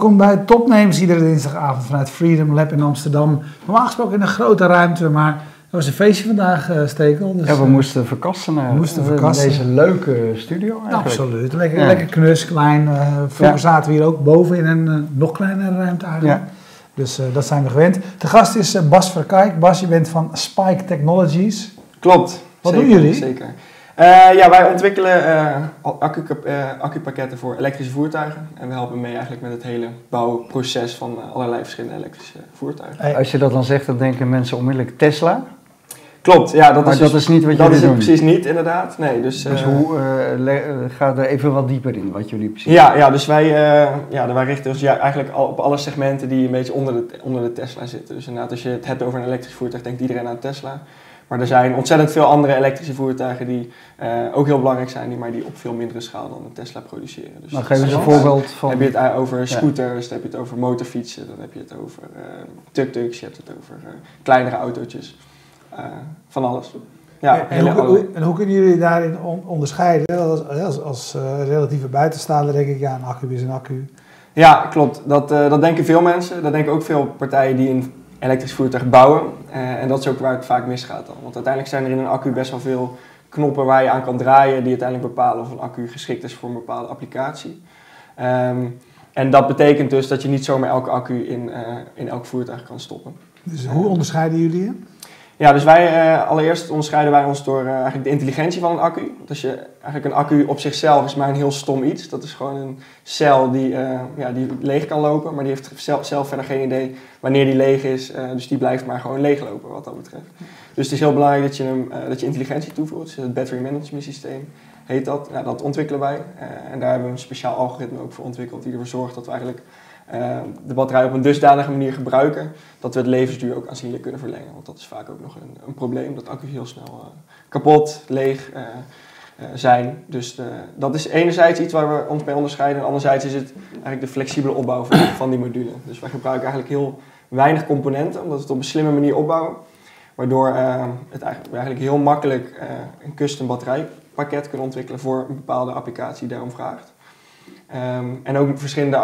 Welkom bij Topnames, iedere dinsdagavond vanuit Freedom Lab in Amsterdam. Normaal gesproken in een grote ruimte, maar er was een feestje vandaag, uh, Stekel. Dus, ja, we moesten verkassen naar moesten verkassen. deze leuke studio eigenlijk. Absoluut, lekker, lekker knus, klein. Uh, vroeger zaten we hier ook boven in een uh, nog kleinere ruimte eigenlijk. Dus dat zijn we gewend. De gast is Bas Verkijk. Bas, je bent van Spike Technologies. Klopt. Wat zeker, doen jullie? Zeker. Uh, ja, wij ontwikkelen uh, accu, uh, accupakketten voor elektrische voertuigen. En we helpen mee eigenlijk met het hele bouwproces van allerlei verschillende elektrische voertuigen. Als je dat dan zegt, dan denken mensen onmiddellijk Tesla. Klopt, ja. Dat maar is dat dus, is niet wat dat jullie is het doen. precies niet, inderdaad. Nee, dus, dus hoe, ga er even wat dieper in, wat jullie precies Ja, ja dus wij, ja, wij richten ons ja, eigenlijk al op alle segmenten die een beetje onder de, onder de Tesla zitten. Dus inderdaad, als je het hebt over een elektrisch voertuig, denkt iedereen aan Tesla. Maar er zijn ontzettend veel andere elektrische voertuigen die uh, ook heel belangrijk zijn, maar die op veel mindere schaal dan de Tesla produceren. Dus nou, geef eens een voorbeeld van. Dan heb je het over scooters, dan heb je het over motorfietsen, dan heb je het over uh, tuk-tuks, je hebt het over uh, kleinere autootjes. van alles. Ja, en, hoe, hoe, en, hoe, kunnen jullie daarin on onderscheiden? Als, als, als relatieve buitenstaander denk ik, ja, een accu is een accu. Ja, klopt. Dat, dat denken veel mensen. Dat denken ook veel partijen die een elektrisch voertuig bouwen. Uh, en dat is ook waar het vaak misgaat dan. Want uiteindelijk zijn er in een accu best wel veel knoppen waar je aan kan draaien die uiteindelijk bepalen of een accu geschikt is voor een bepaalde applicatie. Um, en dat betekent dus dat je niet zomaar elke accu in, uh, in elk voertuig kan stoppen. Dus hoe onderscheiden jullie je? Ja, dus wij, uh, allereerst onderscheiden wij ons door uh, eigenlijk de intelligentie van een accu. Dus je, eigenlijk een accu op zichzelf is maar een heel stom iets. Dat is gewoon een cel die, uh, ja, die leeg kan lopen, maar die heeft zelf, zelf verder geen idee wanneer die leeg is. dus die blijft maar gewoon leeglopen wat dat betreft. Dus het is heel belangrijk dat je, hem, dat je intelligentie toevoegt. Dus het battery management systeem heet dat. Ja, dat ontwikkelen wij. en daar hebben we een speciaal algoritme ook voor ontwikkeld die ervoor zorgt dat we eigenlijk de batterij op een dusdanige manier gebruiken dat we het levensduur ook aanzienlijk kunnen verlengen. Want dat is vaak ook nog een, een probleem, dat accu's heel snel uh, kapot, leeg uh, zijn. Dus dat is enerzijds iets waar we ons mee onderscheiden. En anderzijds is het eigenlijk de flexibele opbouw van, die module. Dus wij gebruiken eigenlijk heel weinig componenten, omdat we het op een slimme manier opbouwen. Waardoor het eigenlijk, eigenlijk heel makkelijk een custom batterijpakket kunnen ontwikkelen voor een bepaalde applicatie die daarom vraagt. Um, en ook verschillende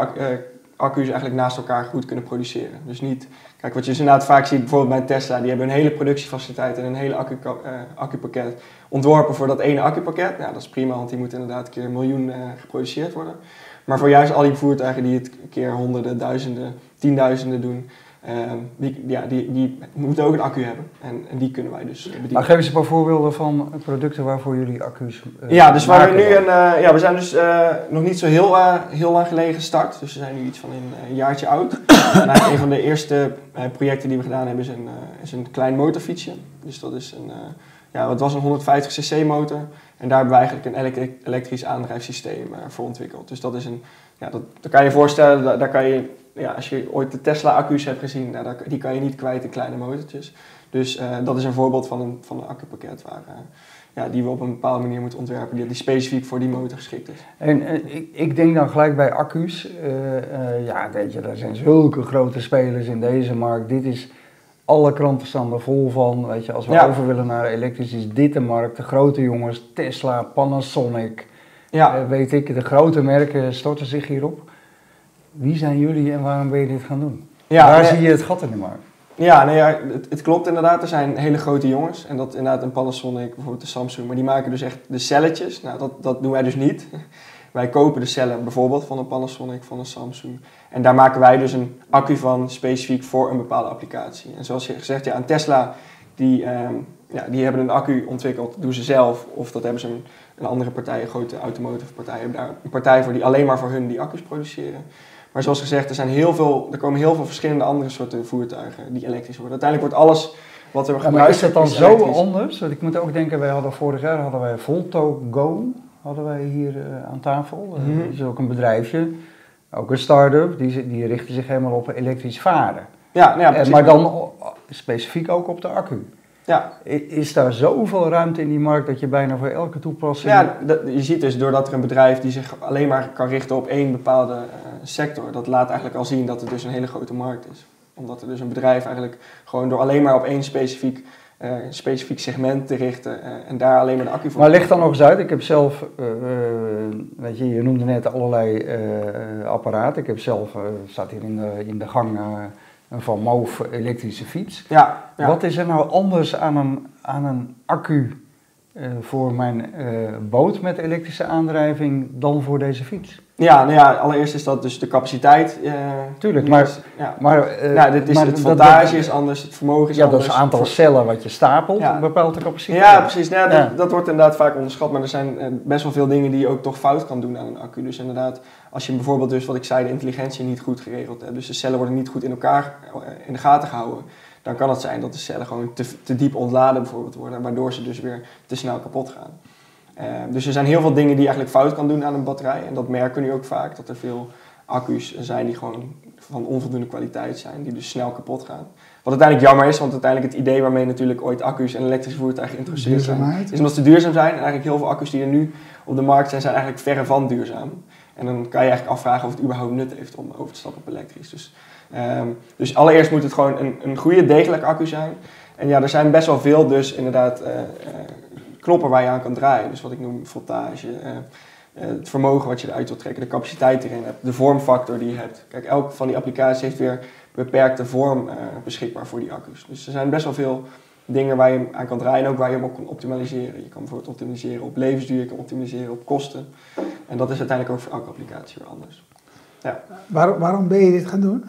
accu's eigenlijk naast elkaar goed kunnen produceren. Dus niet, kijk wat je dus inderdaad vaak ziet, bijvoorbeeld bij Tesla, die hebben een hele productiefaciliteit en een hele accu, uh, accupakket ontworpen voor dat ene accupakket. Nou, dat is prima, want die moet inderdaad een keer miljoen uh, geproduceerd worden. Maar voor juist al die voertuigen die het een keer honderden, duizenden, tienduizenden doen, die, ja, die, die moeten ook een accu hebben. En, en die kunnen wij dus bedienen. Maar geef eens een paar voorbeelden van producten waarvoor jullie accu's uh, Ja, dus waar we nu een, uh, ja, we zijn dus nog niet zo heel, heel lang geleden gestart. Dus we zijn nu iets van een, jaartje oud. en een van de eerste projecten die we gedaan hebben is een, is een klein motorfietsje. Dus dat is een, ja, het was een 150 cc motor. En daar hebben we eigenlijk een elektrisch aandrijfsysteem voor ontwikkeld. Dus dat is een, ja, dat, dat kan je je voorstellen, daar, daar kan je ja, als je ooit de Tesla-accu's hebt gezien, nou, die kan je niet kwijt in kleine motortjes. Dus uh, dat is een voorbeeld van een, van een accupakket waar, uh, ja, die we op een bepaalde manier moeten ontwerpen, die, die specifiek voor die motor geschikt is. En uh, ik, ik, denk dan gelijk bij accu's, ja, weet je, er zijn zulke grote spelers in deze markt. Dit is, alle kranten staan er vol van. Weet je, als we ja. over willen naar elektrisch, is dit de markt. De grote jongens, Tesla, Panasonic, ja. weet ik, de grote merken storten zich hierop. Wie zijn jullie en waarom ben je dit gaan doen? Ja, Waar nee, zie je het gat in de markt? Ja, nee, ja het, het, klopt inderdaad. Er zijn hele grote jongens. En dat inderdaad een Panasonic, bijvoorbeeld de Samsung. Maar die maken dus echt de celletjes. Nou, dat, dat doen wij dus niet. Wij kopen de cellen bijvoorbeeld van een Panasonic, van een Samsung. En daar maken wij dus een accu van specifiek voor een bepaalde applicatie. En zoals je gezegd, ja, een Tesla, die, um, ja, die hebben een accu ontwikkeld, doen ze zelf. Of dat hebben ze een, een andere partij, een grote automotive partij, hebben daar een partij voor die alleen maar voor hun die accu's produceren. Maar zoals gezegd, er, zijn heel veel, er komen heel veel verschillende andere soorten voertuigen die elektrisch worden. Uiteindelijk wordt alles wat we ja, gebruiken. Maar is dat dan zo anders? Want ik moet ook denken, wij hadden vorig jaar hadden wij Volto Go hadden wij hier uh, aan tafel. Uh, mm -hmm. Dat is ook een bedrijfje, ook een start-up, die, die richten zich helemaal op elektrisch varen. Ja, ja, uh, maar dan specifiek ook op de accu. Ja. Is daar zoveel ruimte in die markt dat je bijna voor elke toepassing... Ja, dat, je ziet dus doordat er een bedrijf die zich alleen maar kan richten op één bepaalde uh, sector, dat laat eigenlijk al zien dat het dus een hele grote markt is. Omdat er dus een bedrijf eigenlijk gewoon door alleen maar op één specifiek een specifiek segment te richten en daar alleen maar de accu voor. Maar ligt dan nog eens uit. Ik heb zelf, weet je, je noemde net allerlei apparaten. Ik heb zelf, staat hier in de, in de gang een Van Moof elektrische fiets. Ja, ja, Wat is er nou anders aan een, aan een accu voor mijn uh, boot met elektrische aandrijving dan voor deze fiets? Ja, nou ja, allereerst is dat dus de capaciteit. Uh, Tuurlijk, maar, ja. maar, ja, dit is, maar het voltage is anders, het vermogen is ja, anders. Ja, dat is het aantal cellen wat je stapelt, ja. bepaalt de capaciteit. Ja, precies. Nou, dat, dat, wordt inderdaad vaak onderschat, maar er zijn best wel veel dingen die je ook toch fout kan doen aan een accu. Dus inderdaad, als je bijvoorbeeld dus, wat ik zei, de intelligentie niet goed geregeld hebt, dus de cellen worden niet goed in elkaar in de gaten gehouden, dan kan het zijn dat de cellen gewoon te, te diep ontladen bijvoorbeeld worden, waardoor ze dus weer te snel kapot gaan. Uh, dus er zijn heel veel dingen die je eigenlijk fout kan doen aan een batterij. En dat merken we nu ook vaak, dat er veel accu's zijn die gewoon van onvoldoende kwaliteit zijn, die dus snel kapot gaan. Wat uiteindelijk jammer is, want uiteindelijk het idee waarmee natuurlijk ooit accu's en elektrische voertuigen geïntroduceerd zijn, is omdat ze duurzaam zijn. En eigenlijk heel veel accu's die er nu op de markt zijn, zijn eigenlijk verre van duurzaam. En dan kan je eigenlijk afvragen of het überhaupt nut heeft om over te stappen op elektrisch. Dus, um, dus allereerst moet het gewoon een, een goede, degelijke accu zijn. En ja, er zijn best wel veel dus inderdaad uh, uh, knoppen waar je aan kan draaien. Dus wat ik noem voltage, uh, het vermogen wat je eruit wilt trekken, de capaciteit die hebt, de vormfactor die je hebt. Kijk, elke van die applicaties heeft weer beperkte vorm beschikbaar voor die accu's. Dus er zijn best wel veel dingen waar je aan kan draaien en ook waar je hem op kan optimaliseren. Je kan bijvoorbeeld optimaliseren op levensduur, je kan optimaliseren op kosten. En dat is uiteindelijk ook voor elke applicatie weer anders. Ja. Waar, waarom ben je dit gaan doen?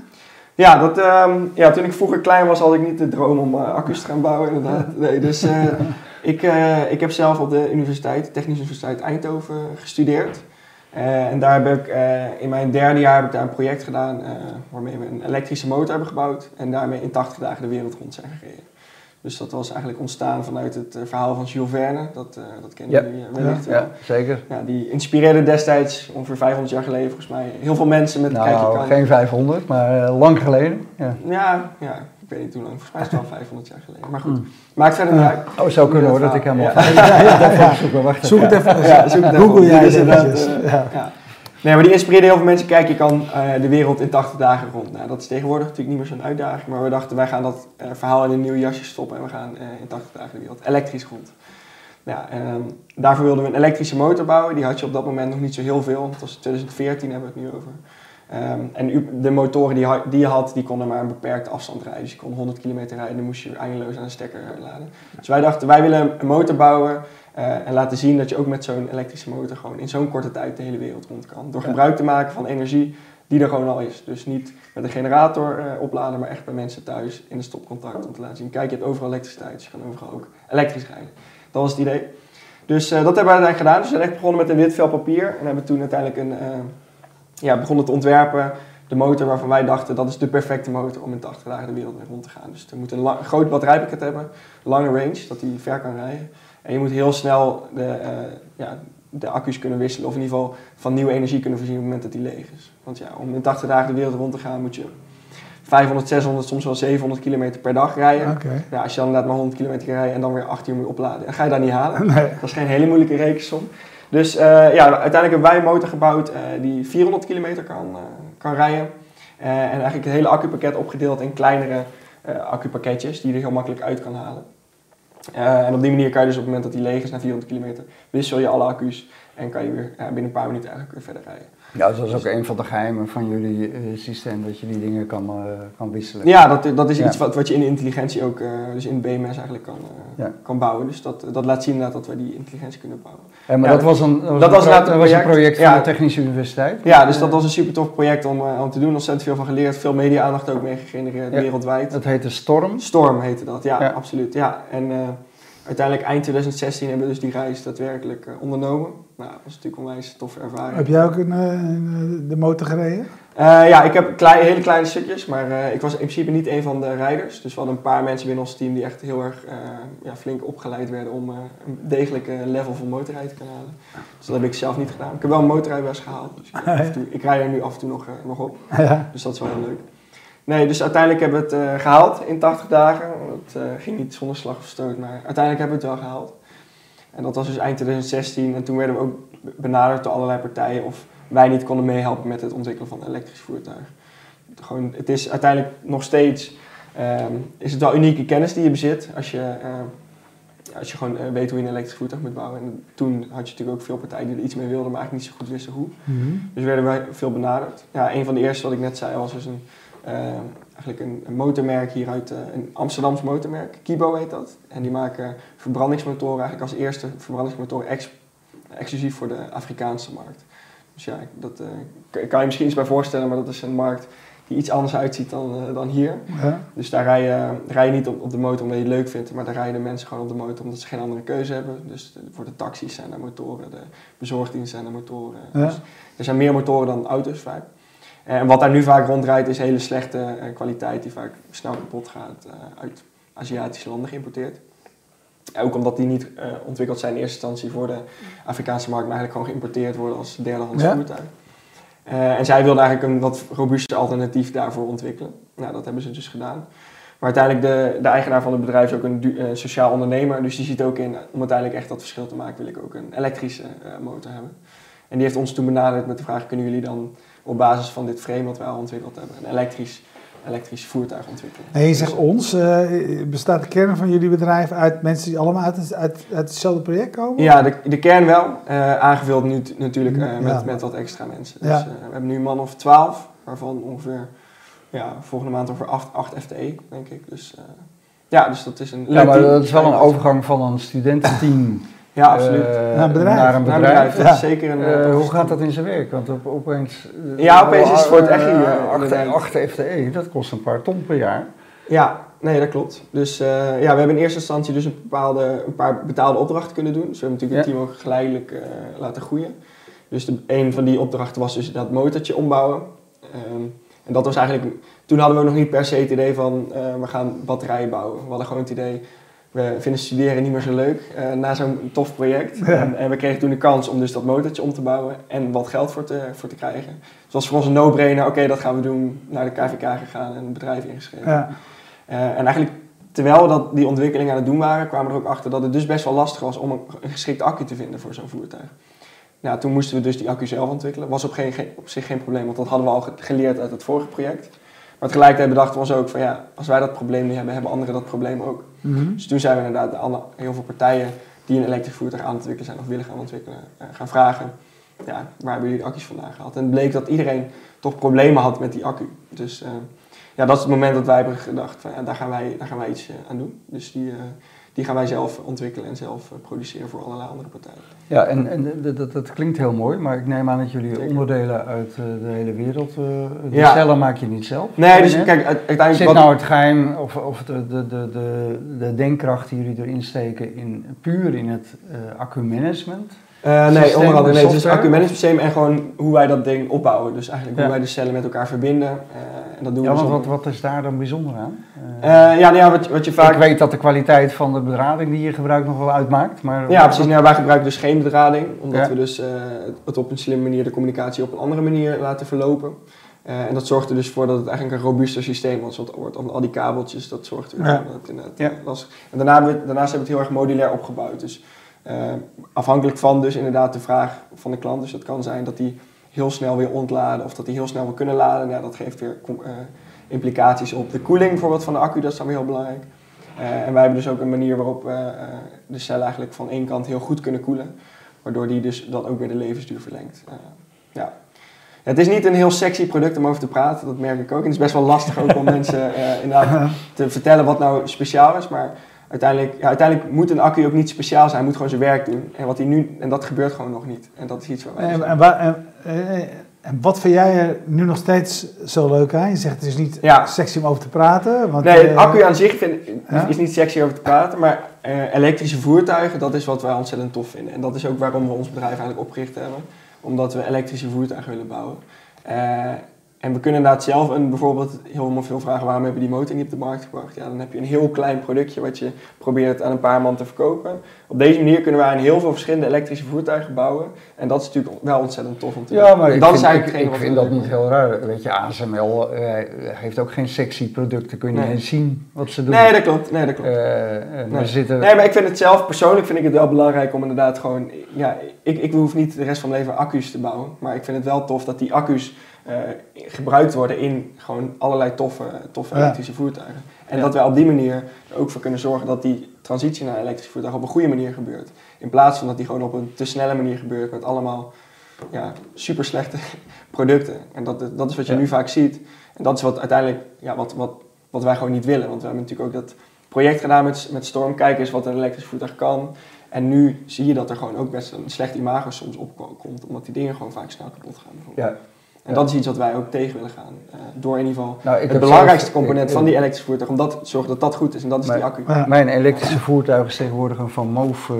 Ja, dat, um, ja, toen ik vroeger klein was, had ik niet de droom om uh, accu's te gaan bouwen, inderdaad. Nee, dus uh, ik, uh, ik heb zelf op de universiteit, Technische Universiteit Eindhoven, gestudeerd. en daar heb ik in mijn derde jaar heb ik daar een project gedaan waarmee we een elektrische motor hebben gebouwd. En daarmee in 80 dagen de wereld rond zijn gereden. Dus dat was eigenlijk ontstaan vanuit het uh, verhaal van Jules Verne. Dat, uh, dat kennen ja. jullie wellicht ja, ja, zeker. Ja, die inspireerde destijds, ongeveer 500 jaar geleden volgens mij, heel veel mensen met nou, kan... geen 500, maar uh, lang geleden. Ja. ja. Ja, ik weet niet hoe lang. Volgens mij is het wel 500 jaar geleden. Maar goed, mm. maakt verder niet uit. Oh, zou kunnen hoor, dat ik helemaal... Ja. Ja, zoeken, wacht Zoek het even. Ja, zoek het even. Google jij eventjes. Ja. Nee, maar die inspireerde heel veel mensen. Kijk, je kan uh, de wereld in 80 dagen rond. Nou, dat is tegenwoordig natuurlijk niet meer zo'n uitdaging. Maar we dachten, wij gaan dat uh, verhaal in een nieuw jasje stoppen. En we gaan uh, in 80 dagen de wereld elektrisch rond. Um, daarvoor wilden we een elektrische motor bouwen. Die had je op dat moment nog niet zo heel veel. Dat was 2014 hebben we het nu over. Um, en de motoren die, die je had, die konden maar een beperkte afstand rijden. Dus je kon 100 kilometer rijden en dan moest je eindeloos aan een stekker laden. Dus wij dachten, wij willen een motor bouwen uh, en laten zien dat je ook met zo'n elektrische motor gewoon in zo'n korte tijd de hele wereld rond kan. Door gebruik te maken van energie die er gewoon al is. Dus niet met een generator uh, opladen, maar echt bij mensen thuis in een stopcontact om te laten zien. Kijk, je hebt overal elektriciteit, dus je kan overal ook elektrisch rijden. Dat was het idee. Dus uh, dat hebben we uiteindelijk gedaan. Dus we zijn echt begonnen met een wit vel papier en hebben toen uiteindelijk een, ja, begonnen te ontwerpen. De motor waarvan wij dachten dat is de perfecte motor om in 80 dagen de wereld mee rond te gaan. Dus het moet een, een groot batterijpakket hebben, lange range, dat die ver kan rijden. En je moet heel snel de, uh, ja, de accu's kunnen wisselen, of in ieder geval van nieuwe energie kunnen voorzien op het moment dat die leeg is. Want ja, om in 80 dagen de wereld rond te gaan moet je 500, 600, soms wel 700 kilometer per dag rijden. Okay. Ja, als je dan inderdaad maar 100 kilometer rijdt en dan weer 8 uur moet opladen, dan ga je dat niet halen. Nee. Dat is geen hele moeilijke rekensom. Dus uh, ja, uiteindelijk hebben wij een motor gebouwd uh, die 400 kilometer kan, kan rijden. en eigenlijk het hele accupakket opgedeeld in kleinere accupakketjes die je er heel makkelijk uit kan halen. Uh, en op die manier kan je dus op het moment dat die leeg is na 400 kilometer, wissel je alle accu's en kan je weer uh, binnen een paar minuten eigenlijk weer verder rijden. Ja, dat is ook een van de geheimen van jullie uh, systeem, dat je die dingen kan, kan wisselen. Ja, dat, dat is ja. iets wat, wat je in de intelligentie ook, dus in BMS eigenlijk kan, ja. kan bouwen. Dus dat, dat laat zien inderdaad dat we die intelligentie kunnen bouwen. Ja, maar dat was een, dat was dat een, was pro was een project van de Technische Universiteit? Ja, dus dat was een super tof project om, om te doen. Ontzettend veel van geleerd, veel media-aandacht ook mee gegenereerd wereldwijd. Dat heette Storm? Storm heette dat, ja, absoluut. Ja. En, uiteindelijk eind 2016 hebben we dus die reis daadwerkelijk uh, ondernomen. Nou, dat was natuurlijk een onwijs toffe ervaring. Heb jij ook een, een, de motor gereden? Uh, ja, ik heb hele kleine stukjes, maar ik was in principe niet een van de rijders. Dus we hadden een paar mensen binnen ons team die echt heel erg ja, flink opgeleid werden om een degelijke level van motorrijden te kunnen halen. Dus dat heb ik zelf niet gedaan. Ik heb wel een motorrijbewijs gehaald, dus ik, toe, ik rij er nu af en toe nog, nog op. Ja. Dus dat is wel heel leuk. Nee, dus uiteindelijk hebben we het uh, gehaald in 80 dagen. Het uh, ging niet zonder slag of stoot, maar uiteindelijk hebben we het wel gehaald. En dat was dus eind 2016 en toen werden we ook benaderd door allerlei partijen of wij niet konden meehelpen met het ontwikkelen van een elektrisch voertuig. Gewoon, het is uiteindelijk nog steeds ehm, is het wel unieke kennis die je bezit als je, ehm, als je gewoon weet hoe je een elektrisch voertuig moet bouwen. En toen had je natuurlijk ook veel partijen die er iets mee wilden, maar eigenlijk niet zo goed wisten hoe. Mhm. Dus werden wij veel benaderd. Ja, een van de eerste wat ik net zei was dus een, eigenlijk een, een, motormerk hier uit, uh, een Amsterdams motormerk, Kibo heet dat. En die maken verbrandingsmotoren eigenlijk als eerste verbrandingsmotoren ex exclusief voor de Afrikaanse markt. Dus ja, dat uh, kan je misschien iets bij voorstellen, maar dat is een markt die iets anders uitziet dan, uh, dan hier. Ja. Dus daar rij je, rij je niet op, op, de motor omdat je het leuk vindt, maar daar rijden de mensen gewoon op de motor omdat ze geen andere keuze hebben. Dus de, voor de taxis zijn er motoren, de bezorgdiensten zijn er motoren. Ja. Dus er zijn meer motoren dan auto's vaak. En wat daar nu vaak rondrijdt is hele slechte uh, kwaliteit die vaak snel kapot gaat uit Aziatische landen geïmporteerd. Ook omdat die niet uh, ontwikkeld zijn in eerste instantie voor de Afrikaanse markt, maar eigenlijk gewoon geïmporteerd worden als derdehands ja. voertuig. Uh, en zij wilden eigenlijk een wat robuuster alternatief daarvoor ontwikkelen. Nou, dat hebben ze dus gedaan. Maar uiteindelijk, de, de eigenaar van het bedrijf is ook een uh, sociaal ondernemer. Dus die ziet ook in, om uiteindelijk echt dat verschil te maken, wil ik ook een elektrische motor hebben. En die heeft ons toen benaderd met de vraag, kunnen jullie dan op basis van dit frame wat wij al ontwikkeld hebben, een elektrisch elektrisch voertuig ontwikkelen. En je zegt ons, uh, bestaat de kern van jullie bedrijf uit mensen die allemaal uit, uit, uit hetzelfde project komen? Ja, de, de kern wel. Uh, aangevuld nu natuurlijk uh, met, ja. met wat extra mensen. Dus, ja. we hebben nu een man of twaalf, waarvan ongeveer ja, volgende maand over 8, 8 FTE, denk ik. Dus ja, dus dat is een Ja, maar dat is wel een overgang van een studententeam ja, absoluut. Uh, naar een bedrijf. Naar een bedrijf. Naar een bedrijf. Dat is zeker een, uh, hoe gaat dat in zijn werk? Want op, opeens... Uh, ja, opeens is het voor het echt hier. 8 FTE, dat kost een paar ton per jaar. Ja, nee, dat klopt. Dus ja, we hebben in eerste instantie dus een, bepaalde, een paar betaalde opdrachten kunnen doen. Dus we hebben natuurlijk het team ook geleidelijk laten groeien. Dus de, een van die opdrachten was dus dat motortje ombouwen. Um, en dat was eigenlijk... Toen hadden we nog niet per se het idee van, we gaan batterijen bouwen. We hadden gewoon het idee we vinden studeren niet meer zo leuk uh, na zo'n tof project. Ja. En, en, we kregen toen de kans om dus dat motortje om te bouwen en wat geld voor te, voor te krijgen. Dus het was voor ons een no-brainer, oké, dat gaan we doen. Naar de KVK gegaan en een bedrijf ingeschreven. Ja. Uh, en eigenlijk, terwijl we dat, die ontwikkeling aan het doen waren, kwamen we er ook achter dat het dus best wel lastig was om een, een geschikte accu te vinden voor zo'n voertuig. Nou, toen moesten we dus die accu zelf ontwikkelen. Was op, geen, op zich geen probleem, want dat hadden we al geleerd uit het vorige project. Maar tegelijkertijd bedachten we ons ook van ja, als wij dat probleem niet hebben, hebben anderen dat probleem ook. -hmm. Dus toen zijn we inderdaad de andere, heel veel partijen die een elektrisch voertuig aan het ontwikkelen zijn of willen gaan ontwikkelen, uh, gaan vragen. Ja, waar hebben jullie accu's vandaan gehaald? En het bleek dat iedereen toch problemen had met die accu. Dus uh, ja, dat is het moment dat wij hebben gedacht van daar gaan wij, daar gaan wij iets uh, aan doen. Dus die, die gaan wij zelf ontwikkelen en zelf produceren voor allerlei andere partijen. Ja, en, en dat, dat klinkt heel mooi, maar ik neem aan dat jullie Zeker. onderdelen uit de hele wereld, uh, de ja. cellen maak je niet zelf. Nee, dus kijk, uiteindelijk... Zit nou het geheim of, of de, de, de, de, de denkkracht die jullie erin steken in, puur in het uh, accu-management? Uh, nee, onder andere nee, het is het accu-management en gewoon hoe wij dat ding opbouwen. Dus eigenlijk ja. hoe wij de cellen met elkaar verbinden. En dat doen ja, we wat, wat is daar dan bijzonder aan? ja, nou ja wat, wat je vaak... Ik weet dat de kwaliteit van de bedrading die je gebruikt nog wel uitmaakt, maar... Ja, precies. Nou, wij gebruiken dus geen bedrading, omdat ja. we dus uh, het op een slimme manier de communicatie op een andere manier laten verlopen. Uh, en dat zorgt er dus voor dat het eigenlijk een robuuster systeem wordt. wordt al die kabeltjes, dat zorgt ervoor ja. dat het inderdaad ja. lastig En daarna hebben we, daarnaast hebben we het heel erg modulair opgebouwd. Dus afhankelijk van dus inderdaad de vraag van de klant. Dus dat kan zijn dat die heel snel weer ontladen of dat die heel snel wil kunnen laden. Ja, dat geeft weer implicaties op de koeling bijvoorbeeld van de accu, dat is dan weer heel belangrijk. Uh, en wij hebben dus ook een manier waarop we uh, de cel eigenlijk van één kant heel goed kunnen koelen. Waardoor die dus dan ook weer de levensduur verlengt. Uh, ja. Het is niet een heel sexy product om over te praten, dat merk ik ook. En het is best wel lastig ook om mensen inderdaad te vertellen wat nou speciaal is. Maar uiteindelijk, ja, uiteindelijk moet een accu ook niet speciaal zijn, hij moet gewoon zijn werk doen. En, wat hij nu, en dat gebeurt gewoon nog niet. En dat is iets waar wij... En, en, waar, en, en wat vind jij er nu nog steeds zo leuk aan? Je zegt het is niet ja. sexy om over te praten. Want, nee, het accu aan zich vind, ja? is niet sexy over te praten, maar uh, elektrische voertuigen, dat is wat wij ontzettend tof vinden. En dat is ook waarom we ons bedrijf eigenlijk opgericht hebben. Omdat we elektrische voertuigen willen bouwen. Uh, en we kunnen inderdaad zelf een, bijvoorbeeld heel veel vragen waarom hebben die motor niet op de markt gebracht. Ja, dan heb je een heel klein productje wat je probeert aan een paar man te verkopen. Op deze manier kunnen wij aan heel veel verschillende elektrische voertuigen bouwen. En dat is natuurlijk wel ontzettend tof om te doen. Ja, maar ik dat vind, is eigenlijk ik, ik vind dat niet heel raar. Weet je, ASML uh, heeft ook geen sexy producten. Kun je nee. niet eens zien wat ze doen. Nee, dat klopt. Nee, dat klopt. Uh, nee. Zitten... nee, maar ik vind het zelf, persoonlijk vind ik het wel belangrijk om inderdaad gewoon... Ja, ik, ik hoef niet de rest van mijn leven accu's te bouwen. Maar ik vind het wel tof dat die accu's gebruikt worden in gewoon allerlei toffe, toffe ja. elektrische voertuigen. En dat wij op die manier er ook voor kunnen zorgen dat die transitie naar elektrische voertuig op een goede manier gebeurt. In plaats van dat die gewoon op een te snelle manier gebeurt met allemaal ja, super slechte producten. En dat, dat is wat je nu vaak ziet. En dat is wat uiteindelijk ja, wat, wat, wat wij gewoon niet willen. Want we hebben natuurlijk ook dat project gedaan met, met Storm. Kijk eens wat een elektrisch voertuig kan. En nu zie je dat er gewoon ook best een slecht imago soms opkomt. Omdat die dingen gewoon vaak snel kapot gaan. Ja. En dat is iets wat wij ook tegen willen gaan. Uh, door in ieder geval nou, het belangrijkste component van die elektrische voertuig. Om dat te zorgen dat dat goed is. En dat is die accu. Mijn elektrische voertuig is tegenwoordig een Van Moof uh,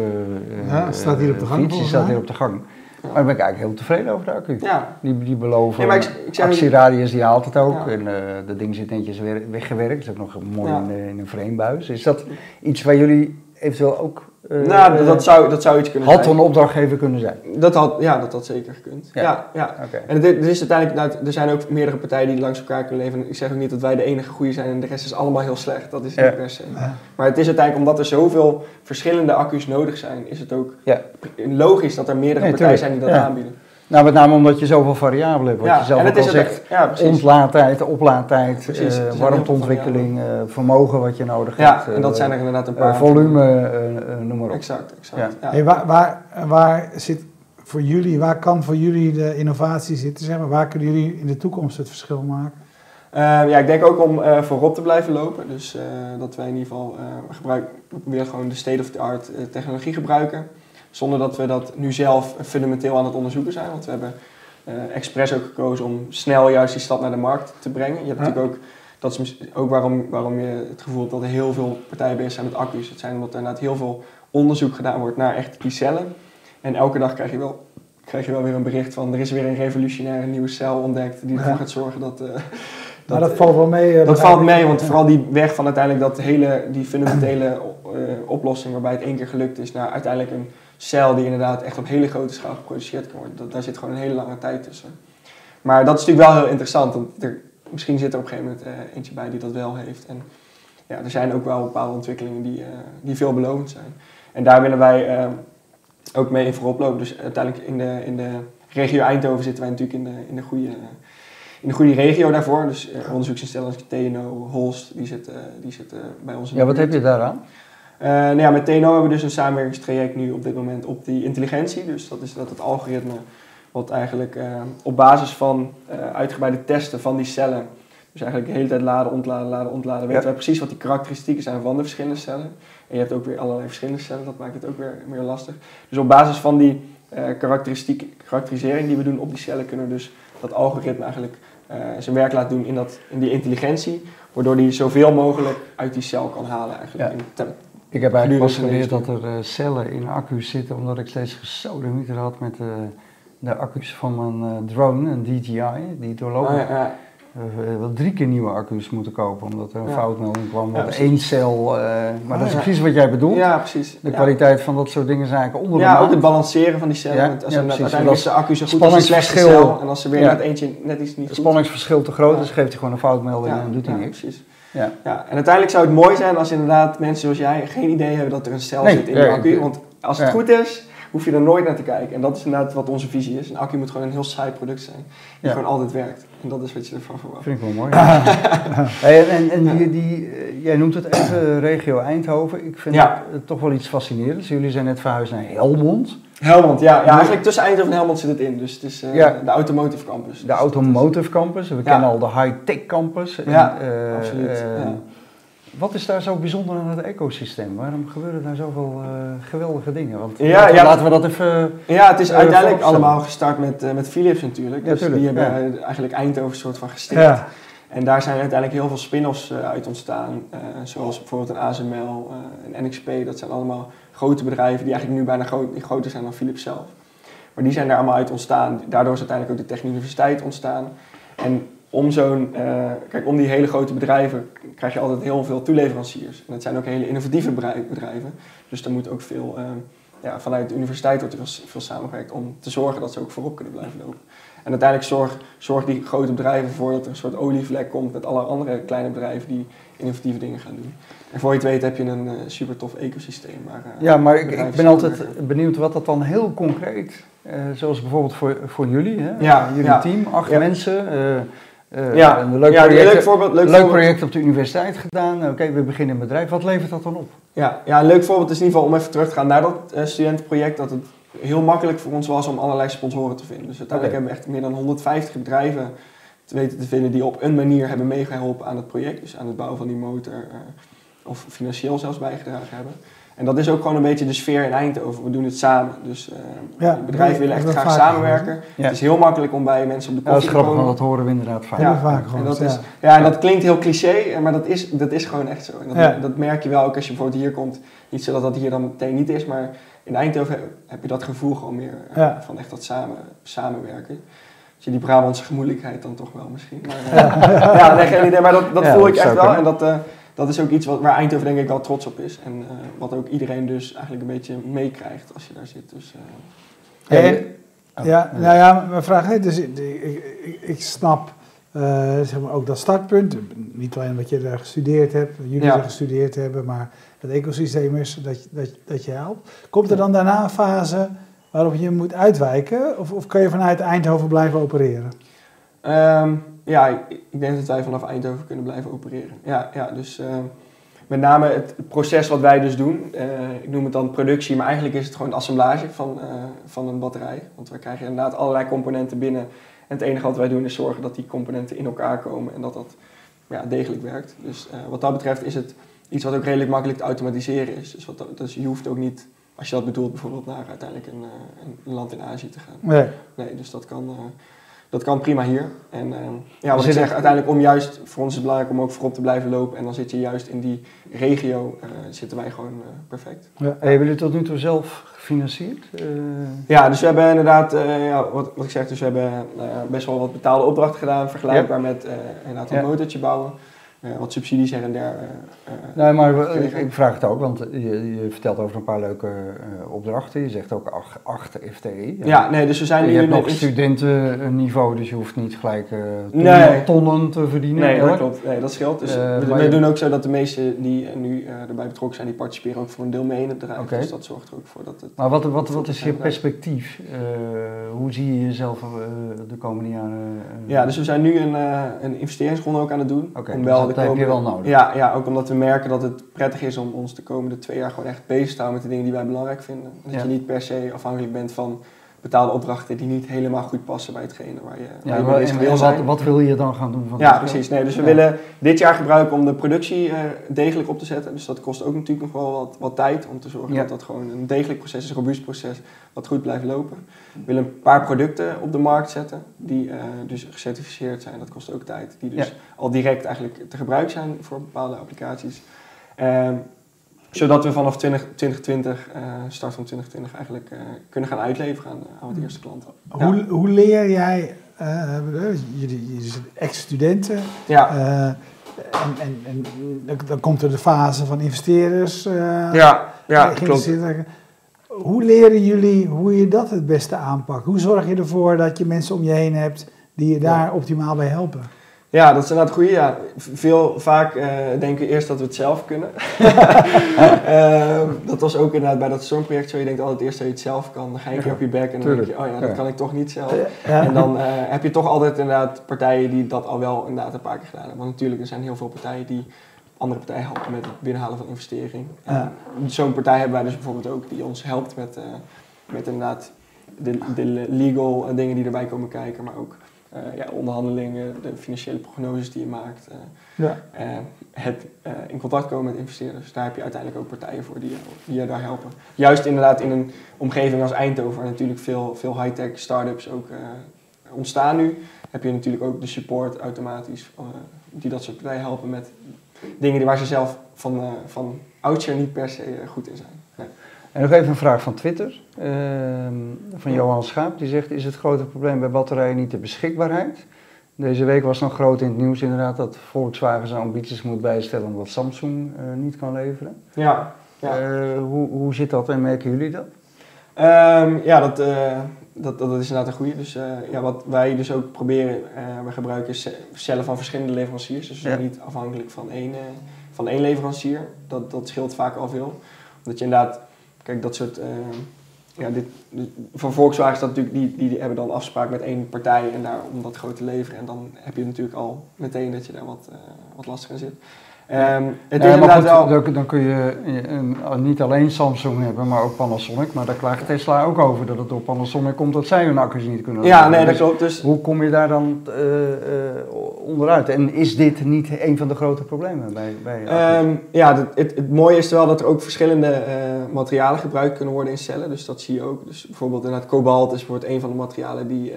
ja, staat hier op de gang. Die staat hier op de gang. Maar daar ben ik eigenlijk heel tevreden over de accu. Ja. Die, die beloven ja, ik, ik actieradius, die haalt het ook. En uh, dat ding zit netjes weggewerkt. Het is ook nog mooi in, in, een framebuis. Is dat iets waar jullie eventueel ook nou, dat zou, dat zou iets kunnen had zijn. Had een opdrachtgever kunnen zijn? Dat had, ja, dat had zeker gekund. Ja, ja. En er, is uiteindelijk, nou, er zijn ook meerdere partijen die langs elkaar kunnen leven. Ik zeg ook niet dat wij de enige goede zijn en de rest is allemaal heel slecht. Dat is niet per se. Maar het is uiteindelijk, omdat er zoveel verschillende accu's nodig zijn, is het ook logisch dat er meerdere partijen zijn die dat aanbieden. Nou, met name omdat je zoveel variabelen hebt. Wat je zelf ook al zegt. Ja, ontlaadtijd, oplaadtijd, uh, warmteontwikkeling, uh, vermogen wat je nodig ja, hebt. Ja, en dat zijn er inderdaad een paar. volume, noem maar op. Exact, exact. Ja. Hey, waar, waar, waar zit voor jullie, waar kan voor jullie de innovatie zitten? Zeg maar, waar kunnen jullie in de toekomst het verschil maken? ja, ik denk ook om uh, voorop te blijven lopen. Dus dat wij in ieder geval gebruiken, weer gewoon de state-of-the-art technologie gebruiken. Zonder dat we dat nu zelf fundamenteel aan het onderzoeken zijn. Want we hebben uh, expres ook gekozen om snel juist die stap naar de markt te brengen. Je hebt natuurlijk ook, dat is ook waarom, waarom je het gevoel hebt dat er heel veel partijen bezig zijn met accu's. Het zijn omdat er inderdaad heel veel onderzoek gedaan wordt naar echt die cellen. En elke dag krijg je wel, krijg je wel weer een bericht van er is weer een revolutionaire nieuwe cel ontdekt die ervoor gaat zorgen dat... Uh, dat, maar dat valt wel mee. dat valt mee, want vooral die weg van uiteindelijk dat hele, die fundamentele uh, oplossing waarbij het één keer gelukt is naar uiteindelijk een cel die inderdaad echt op hele grote schaal geproduceerd kan worden. Dat, daar zit gewoon een hele lange tijd tussen. Maar dat is natuurlijk wel heel interessant, want er, misschien zit er op een gegeven moment uh, eentje bij die dat wel heeft. En ja, er zijn ook wel bepaalde ontwikkelingen die, uh, die veelbelovend zijn. En daar willen wij uh, ook mee in voorop lopen. Dus uiteindelijk in de, in de regio Eindhoven zitten wij natuurlijk in de, in de, goede, in de goede regio daarvoor. Dus onderzoeksinstellingen als TNO, Holst, die zitten, die zitten bij ons in Ja, wat heb je daaraan? Uh, nou ja, met TNO hebben we dus een samenwerkingstraject nu op dit moment op die intelligentie. Dus dat is dat het algoritme wat eigenlijk uh, op basis van uh, uitgebreide testen van die cellen, dus eigenlijk de hele tijd laden, ontladen, laden, ontladen, weten wij precies wat die karakteristieken zijn van de verschillende cellen. En je hebt ook weer allerlei verschillende cellen, dat maakt het ook weer meer lastig. Dus op basis van die karakterisering die we doen op die cellen kunnen we dus dat algoritme eigenlijk zijn werk laten doen in, dat, in die intelligentie, waardoor die zoveel mogelijk uit die cel kan halen eigenlijk. Ja. In, ik heb eigenlijk pas geleerd dat er uh, cellen in accu's zitten, omdat ik steeds gesodemieter had met uh, de accu's van mijn uh, drone, een DJI, die doorlopen. Oh, ja, ja. wel drie keer nieuwe accu's moeten kopen, omdat er een ja. foutmelding kwam met één cel. maar dat is precies wat jij bedoelt. Ja, precies. De kwaliteit van dat soort dingen zijn eigenlijk onder de Ja, ook het balanceren van die cellen. Als ja, uiteindelijk is de accu zo goed als een slechte cel. En als ze weer net eentje net iets niet Het spanningsverschil te groot is, geeft hij gewoon een foutmelding en dan doet hij niks. Precies. Ja. ja. En uiteindelijk zou het mooi zijn als inderdaad mensen zoals jij geen idee hebben dat er een cel zit in de accu. Want als het goed is, hoef je er nooit naar te kijken. En dat is inderdaad wat onze visie is. Een accu moet gewoon een heel saai product zijn. Die gewoon altijd werkt. En dat is wat je ervan verwacht. Vind ik wel mooi. hey, en en die, die, eh, jij noemt het even regio Eindhoven. Ik vind het toch wel iets fascinerends. Jullie zijn net verhuisd naar Helmond. Helmond, ja. ja eigenlijk tussen Eindhoven en Helmond zit het in. Dus het is uh, de Automotive Campus. De Automotive Campus. We kennen al de High-Tech Campus. Ja, uh, absoluut. Uh, wat is daar zo bijzonder aan het ecosysteem? Waarom gebeuren daar zoveel geweldige dingen? Want ja, ja, laten we dat even. Ja, het is uiteindelijk allemaal gestart met, met Philips natuurlijk. Dus die hebben eigenlijk Eindhoven soort van gesticht. En daar zijn uiteindelijk heel veel spin-offs uit ontstaan. zoals bijvoorbeeld een ASML, een NXP. Dat zijn allemaal grote bedrijven die eigenlijk nu bijna groter zijn dan Philips zelf. Maar die zijn daar allemaal uit ontstaan. Daardoor is uiteindelijk ook de Technische Universiteit ontstaan. En om zo'n, uh, kijk, om die hele grote bedrijven krijg je altijd heel veel toeleveranciers. En dat zijn ook hele innovatieve bedrijven. Dus er moet ook veel, uh, ja, vanuit de universiteit wordt er veel samengewerkt om te zorgen dat ze ook voorop kunnen blijven lopen. En uiteindelijk zorgen zorg die grote bedrijven ervoor dat er een soort olievlek komt met alle andere kleine bedrijven die innovatieve dingen gaan doen. En voor je het weet heb je een uh, super tof ecosysteem. Waar, uh, ja, maar ik, ik ben altijd benieuwd wat dat dan heel concreet, uh, zoals bijvoorbeeld voor, voor jullie, hè? Ja, jullie ja. team, acht ja. mensen, ja, een leuk, project, leuk, voorbeeld, leuk, leuk project op de universiteit gedaan. Oké, we beginnen een bedrijf. Wat levert dat dan op? Ja, ja, een leuk voorbeeld is in ieder geval om even terug te gaan naar dat studentenproject. Dat het heel makkelijk voor ons was om allerlei sponsoren te vinden. Dus uiteindelijk hebben we echt meer dan 150 bedrijven te weten te vinden die op een manier hebben meegeholpen aan het project. Dus aan het bouwen van die motor uh, of financieel zelfs bijgedragen hebben. En dat is ook gewoon een beetje de sfeer in Eindhoven. We doen het samen. Dus uh, ja, bedrijven willen echt graag samenwerken. Het is heel makkelijk om bij mensen op de koffie te komen. Dat grappig, dat horen we inderdaad vaak. Ja, vaak en dat is, ja. en dat klinkt heel cliché, maar dat is, dat is gewoon echt zo. En dat, dat merk je wel ook als je bijvoorbeeld hier komt. Niet zo dat dat hier dan meteen niet is, maar in Eindhoven heb je dat gevoel gewoon meer uh, van echt dat samen, samenwerken. Dus je die Brabantse gemoedelijkheid dan toch wel misschien. Maar, uh, ja, nee, geen idee, maar dat, dat voel ik echt wel. En dat, dat is ook iets wat, waar Eindhoven denk ik wel trots op is. En uh, wat ook iedereen dus eigenlijk een beetje meekrijgt als je daar zit. Dus, uh, en, oh, ja, nou ja, mijn vraag is, dus ik, ik, ik snap zeg maar ook dat startpunt. Niet alleen wat je daar gestudeerd hebt, wat jullie ja. gestudeerd hebben, maar het ecosysteem is dat, dat, dat je helpt. Komt er dan daarna een fase waarop je moet uitwijken? Of, of kan je vanuit Eindhoven blijven opereren? Um, ja, ik, ik, denk dat wij vanaf Eindhoven kunnen blijven opereren. Ja, ja dus uh, met name het, proces wat wij dus doen, uh, ik noem het dan productie, maar eigenlijk is het gewoon het assemblage van, uh, van een batterij. Want wij krijgen inderdaad allerlei componenten binnen. En het enige wat wij doen is zorgen dat die componenten in elkaar komen en dat dat ja, degelijk werkt. Dus wat dat betreft is het iets wat ook redelijk makkelijk te automatiseren is. Dus, wat, dus je hoeft ook niet, als je dat bedoelt, bijvoorbeeld naar uiteindelijk een, een land in Azië te gaan. Nee. Nee, dus dat kan dat kan prima hier. En uh, ja, wat ik zeg, uiteindelijk om juist, voor ons is het belangrijk om ook voorop te blijven lopen. En dan zit je juist in die regio, uh, zitten wij gewoon uh, perfect. Ja. Hebben jullie tot nu toe zelf gefinancierd? Ja, dus we hebben inderdaad, ja, wat, wat ik zeg, dus we hebben best wel wat betaalde opdrachten gedaan. Vergelijkbaar met inderdaad een motortje bouwen. Eh, wat subsidies her en der. Uh, nee, maar ik, vraag het ook, want je, je vertelt over een paar leuke opdrachten. Je zegt ook acht, acht FTE. Ja, nee, dus we zijn nu... Je hebt nog studentenniveau, dus je hoeft niet gelijk tonnen, tonnen, te verdienen. Nee, dat klopt. Nee, dat scheelt. Dus we, doen ook zo dat de meesten die nu erbij betrokken zijn, die participeren ook voor een deel mee in het bedrijf. Okay. Dus dat zorgt er ook voor dat het... Maar wat, wat, wat is je perspectief? hoe zie je jezelf de komende jaren? ja, dus we zijn nu een, een investeringsronde ook aan het doen. Okay, om wel dat heb je wel nodig. Ja, ja, ook omdat we merken dat het prettig is om ons de komende twee jaar gewoon echt bezig te houden met de dingen die wij belangrijk vinden. Dat je niet per se afhankelijk bent van betaalde opdrachten die niet helemaal goed passen bij hetgene waar je, ja, waar je wil zijn. Wat, wat, wil je dan gaan doen? Van ja, precies. Nee, dus we willen dit jaar gebruiken om de productie uh, degelijk op te zetten. Dus dat kost ook natuurlijk nog wel wat, wat tijd om te zorgen dat dat gewoon een degelijk proces is, een robuust proces, wat goed blijft lopen. We willen een paar producten op de markt zetten die uh, dus gecertificeerd zijn. Dat kost ook tijd. Die dus al direct eigenlijk te gebruiken zijn voor bepaalde applicaties. Uh, zodat we vanaf 20, 2020, uh, start van 2020, eigenlijk uh, kunnen gaan uitleveren aan, aan de eerste klanten. Hoe, hoe leer jij, jullie, jullie zijn ex-studenten, ja. en, en, en dan komt er de fase van investeerders. ja, ja klopt. Hoe leren jullie hoe je dat het beste aanpakt? Hoe zorg je ervoor dat je mensen om je heen hebt die je daar optimaal bij helpen? Ja, dat is inderdaad goed. Ja. Veel, vaak uh, denken we eerst dat we het zelf kunnen. uh, dat was ook inderdaad bij dat stormproject zo. Je denkt altijd eerst dat je het zelf kan. Dan ga je een keer op je bek en dan denk je, oh ja, dat kan ik toch niet zelf. En dan uh, heb je toch altijd inderdaad partijen die dat al wel inderdaad een paar keer gedaan hebben. Want natuurlijk, er zijn heel veel partijen die andere partijen helpen met het binnenhalen van investering. Zo'n partij hebben wij dus bijvoorbeeld ook die ons helpt met, met inderdaad de, de legal dingen die erbij komen kijken, maar ook ja, onderhandelingen, de financiële prognoses die je maakt. Uh, ja. uh, het in contact komen met investeerders. Daar heb je uiteindelijk ook partijen voor die, die je daar helpen. Juist inderdaad in een omgeving als Eindhoven, waar natuurlijk veel, veel high-tech startups ook ontstaan nu, heb je natuurlijk ook de support automatisch die dat soort partijen helpen met dingen waar ze zelf van, van oudsher niet per se goed in zijn. En nog even een vraag van Twitter, ehm, van Johan Schaap. Die zegt, is het grote probleem bij batterijen niet de beschikbaarheid? Deze week was nog groot in het nieuws inderdaad dat Volkswagen zijn ambities moet bijstellen omdat Samsung uh, niet kan leveren. Ja. ja. Uh, hoe, hoe zit dat en merken jullie dat? Um, ja, dat, uh, dat, dat is inderdaad een goede. Dus ja, wat wij dus ook proberen, we gebruiken cellen van verschillende leveranciers. Dus niet afhankelijk van één, van één leverancier. Dat, dat scheelt vaak al veel. Omdat je inderdaad Kijk, dat soort uh, ja, dit, voor Volkswagen is dat natuurlijk, die, die, hebben dan afspraak met één partij en daar om dat groot te leveren. En dan heb je natuurlijk al meteen dat je daar wat, uh, wat lastig in zit. Um, het is inderdaad wel... dan, dan, kun je een, niet alleen Samsung hebben, maar ook Panasonic. Maar daar klaagt Tesla ook over dat het door Panasonic komt dat zij hun accu's niet kunnen Ja, nee, dat dus klopt. Dus... Hoe kom je daar dan uh, uh, onderuit? En is dit niet een van de grote problemen bij, bij um, Ja, het, het, het, mooie is wel dat er ook verschillende uh, materialen gebruikt kunnen worden in cellen. Dus dat zie je ook. Dus bijvoorbeeld inderdaad kobalt is bijvoorbeeld een van de materialen die,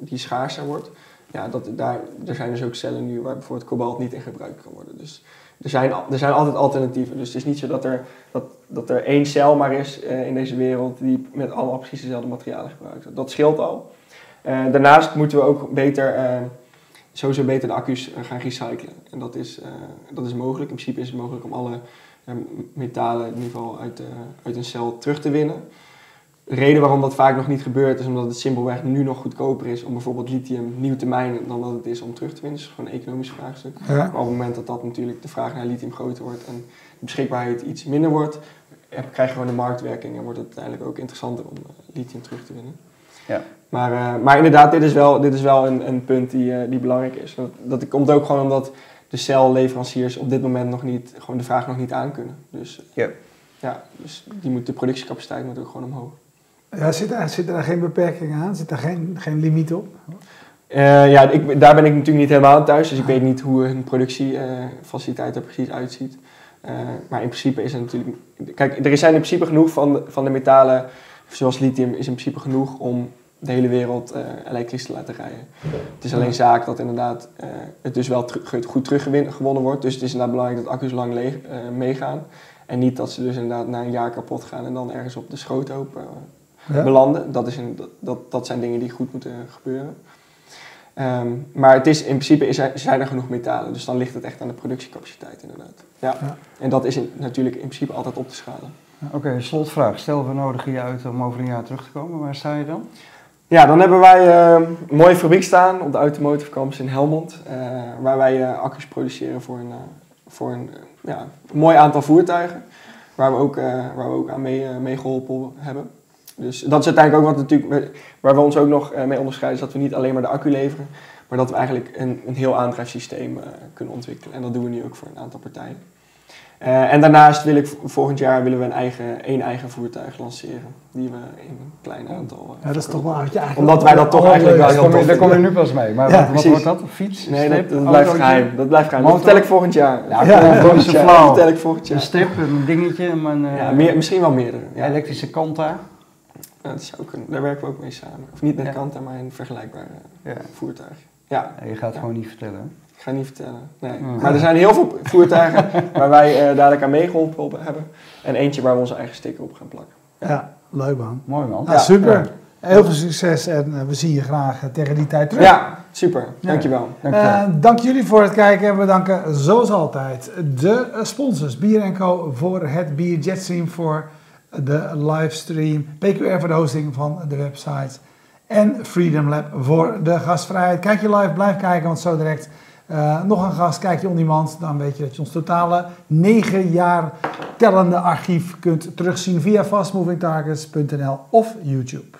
die schaarser wordt. Ja, dat, daar, er zijn dus ook cellen nu waar bijvoorbeeld kobalt niet in gebruikt kan worden. Dus er zijn, er zijn altijd alternatieven. Dus het is niet zo dat er, dat, dat er één cel maar is uh, in deze wereld die met allemaal precies dezelfde materialen gebruikt. Dat scheelt al. Uh, daarnaast moeten we ook beter, uh, sowieso beter de accu's gaan recyclen. En dat is, dat is mogelijk. In principe is het mogelijk om alle metalen in ieder geval uit, uit een cel terug te winnen. De reden waarom dat vaak nog niet gebeurt is omdat het simpelweg nu nog goedkoper is om bijvoorbeeld lithium nieuw te mijnen dan dat het is om terug te winnen. Dat is gewoon een economisch vraagstuk. Maar op het moment dat dat natuurlijk de vraag naar lithium groter wordt en de beschikbaarheid iets minder wordt, krijg je gewoon de marktwerking en wordt het uiteindelijk ook interessanter om uh, lithium terug te winnen. Ja. Maar, uh, maar inderdaad, dit is wel, dit is wel een, een punt die, uh, die belangrijk is. Dat, dat komt ook gewoon omdat de celleveranciers op dit moment nog niet, gewoon de vraag nog niet aankunnen. Dus, ja. Ja, dus die moet, de productiecapaciteit moet ook gewoon omhoog. Ja, zit, er, zit er geen beperking aan? Zit er geen, geen limiet op? Uh, ja, ik, daar ben ik natuurlijk niet helemaal thuis, dus ik weet niet hoe hun productiefaciliteit er precies uitziet. Uh, maar in principe is het natuurlijk. Kijk, er zijn in principe genoeg van de, van de metalen, zoals lithium, is in principe genoeg om de hele wereld uh, elektrisch te laten rijden. Het is alleen zaak dat inderdaad het dus wel goed teruggewonnen wordt. Dus het is inderdaad belangrijk dat accu's lang leeg, meegaan. En niet dat ze dus inderdaad na een jaar kapot gaan en dan ergens op de belanden. Dat, is een, dat, dat zijn dingen die goed moeten gebeuren. Um, maar het is, in principe is er, zijn er genoeg metalen, dus dan ligt het echt aan de productiecapaciteit inderdaad. Ja. ja. En dat is in, natuurlijk in principe altijd op te schalen. Oké, okay, slotvraag. Stel we nodigen je uit om over een jaar terug te komen, waar sta je dan? Ja, dan hebben wij uh, een mooie fabriek staan op de Automotive Campus in Helmond, uh, waar wij uh, accu's produceren voor een, voor een, ja, een mooi aantal voertuigen, waar we ook, waar we ook aan mee, mee geholpen hebben. Dus dat is uiteindelijk ook wat natuurlijk, waar we ons ook nog eh, mee onderscheiden, is dat we niet alleen maar de accu leveren, maar dat we eigenlijk een, een heel aandrijfsysteem uh, kunnen ontwikkelen. En dat doen we nu ook voor een aantal partijen. Uh, en daarnaast wil ik volgend jaar willen we een eigen, één eigen voertuig lanceren. Die we in een klein aantal. ja, dat is toch wel eigenlijk. Omdat wij dat toch eigenlijk wel heel tof Daar kom je nu pas mee. Maar ja, wat, wordt dat? Een fiets? Nee, dat, dat blijft geheim. Dat blijft geheim. Dat vertel ik volgend jaar. Ja, ja, volgend jaar. Dat vertel ik volgend jaar. Een step, een dingetje. Ja, meer, misschien wel meerdere. Ja. Elektrische kanta. Ja, dat zou kunnen. Daar werken we ook mee samen. Of niet met ja. Kanta, maar een vergelijkbaar ja. voertuig. Ja. je gaat gewoon niet vertellen. Ik ga niet vertellen, nee. Maar er zijn heel veel voertuigen waar wij uh, dadelijk aan meegeholpen hebben. En eentje waar we onze eigen sticker op gaan plakken. Ja, leuk man. Mooi man. Ja, super. Heel veel succes en uh, we zien je graag uh, tegen die tijd terug. Ja, super. Dankjewel. Dankjewel. dank jullie voor het kijken en we danken zoals altijd de sponsors Bier Co voor het Bier Jetstream voor de livestream, PQR voor de hosting van de website en Freedom Lab voor de gastvrijheid. Kijk je live, blijf kijken, want zo direct eh, nog een gast. Kijk je on demand, dan weet je dat je ons totale 9 jaar tellende archief kunt terugzien via fastmovingtargets.nl of YouTube.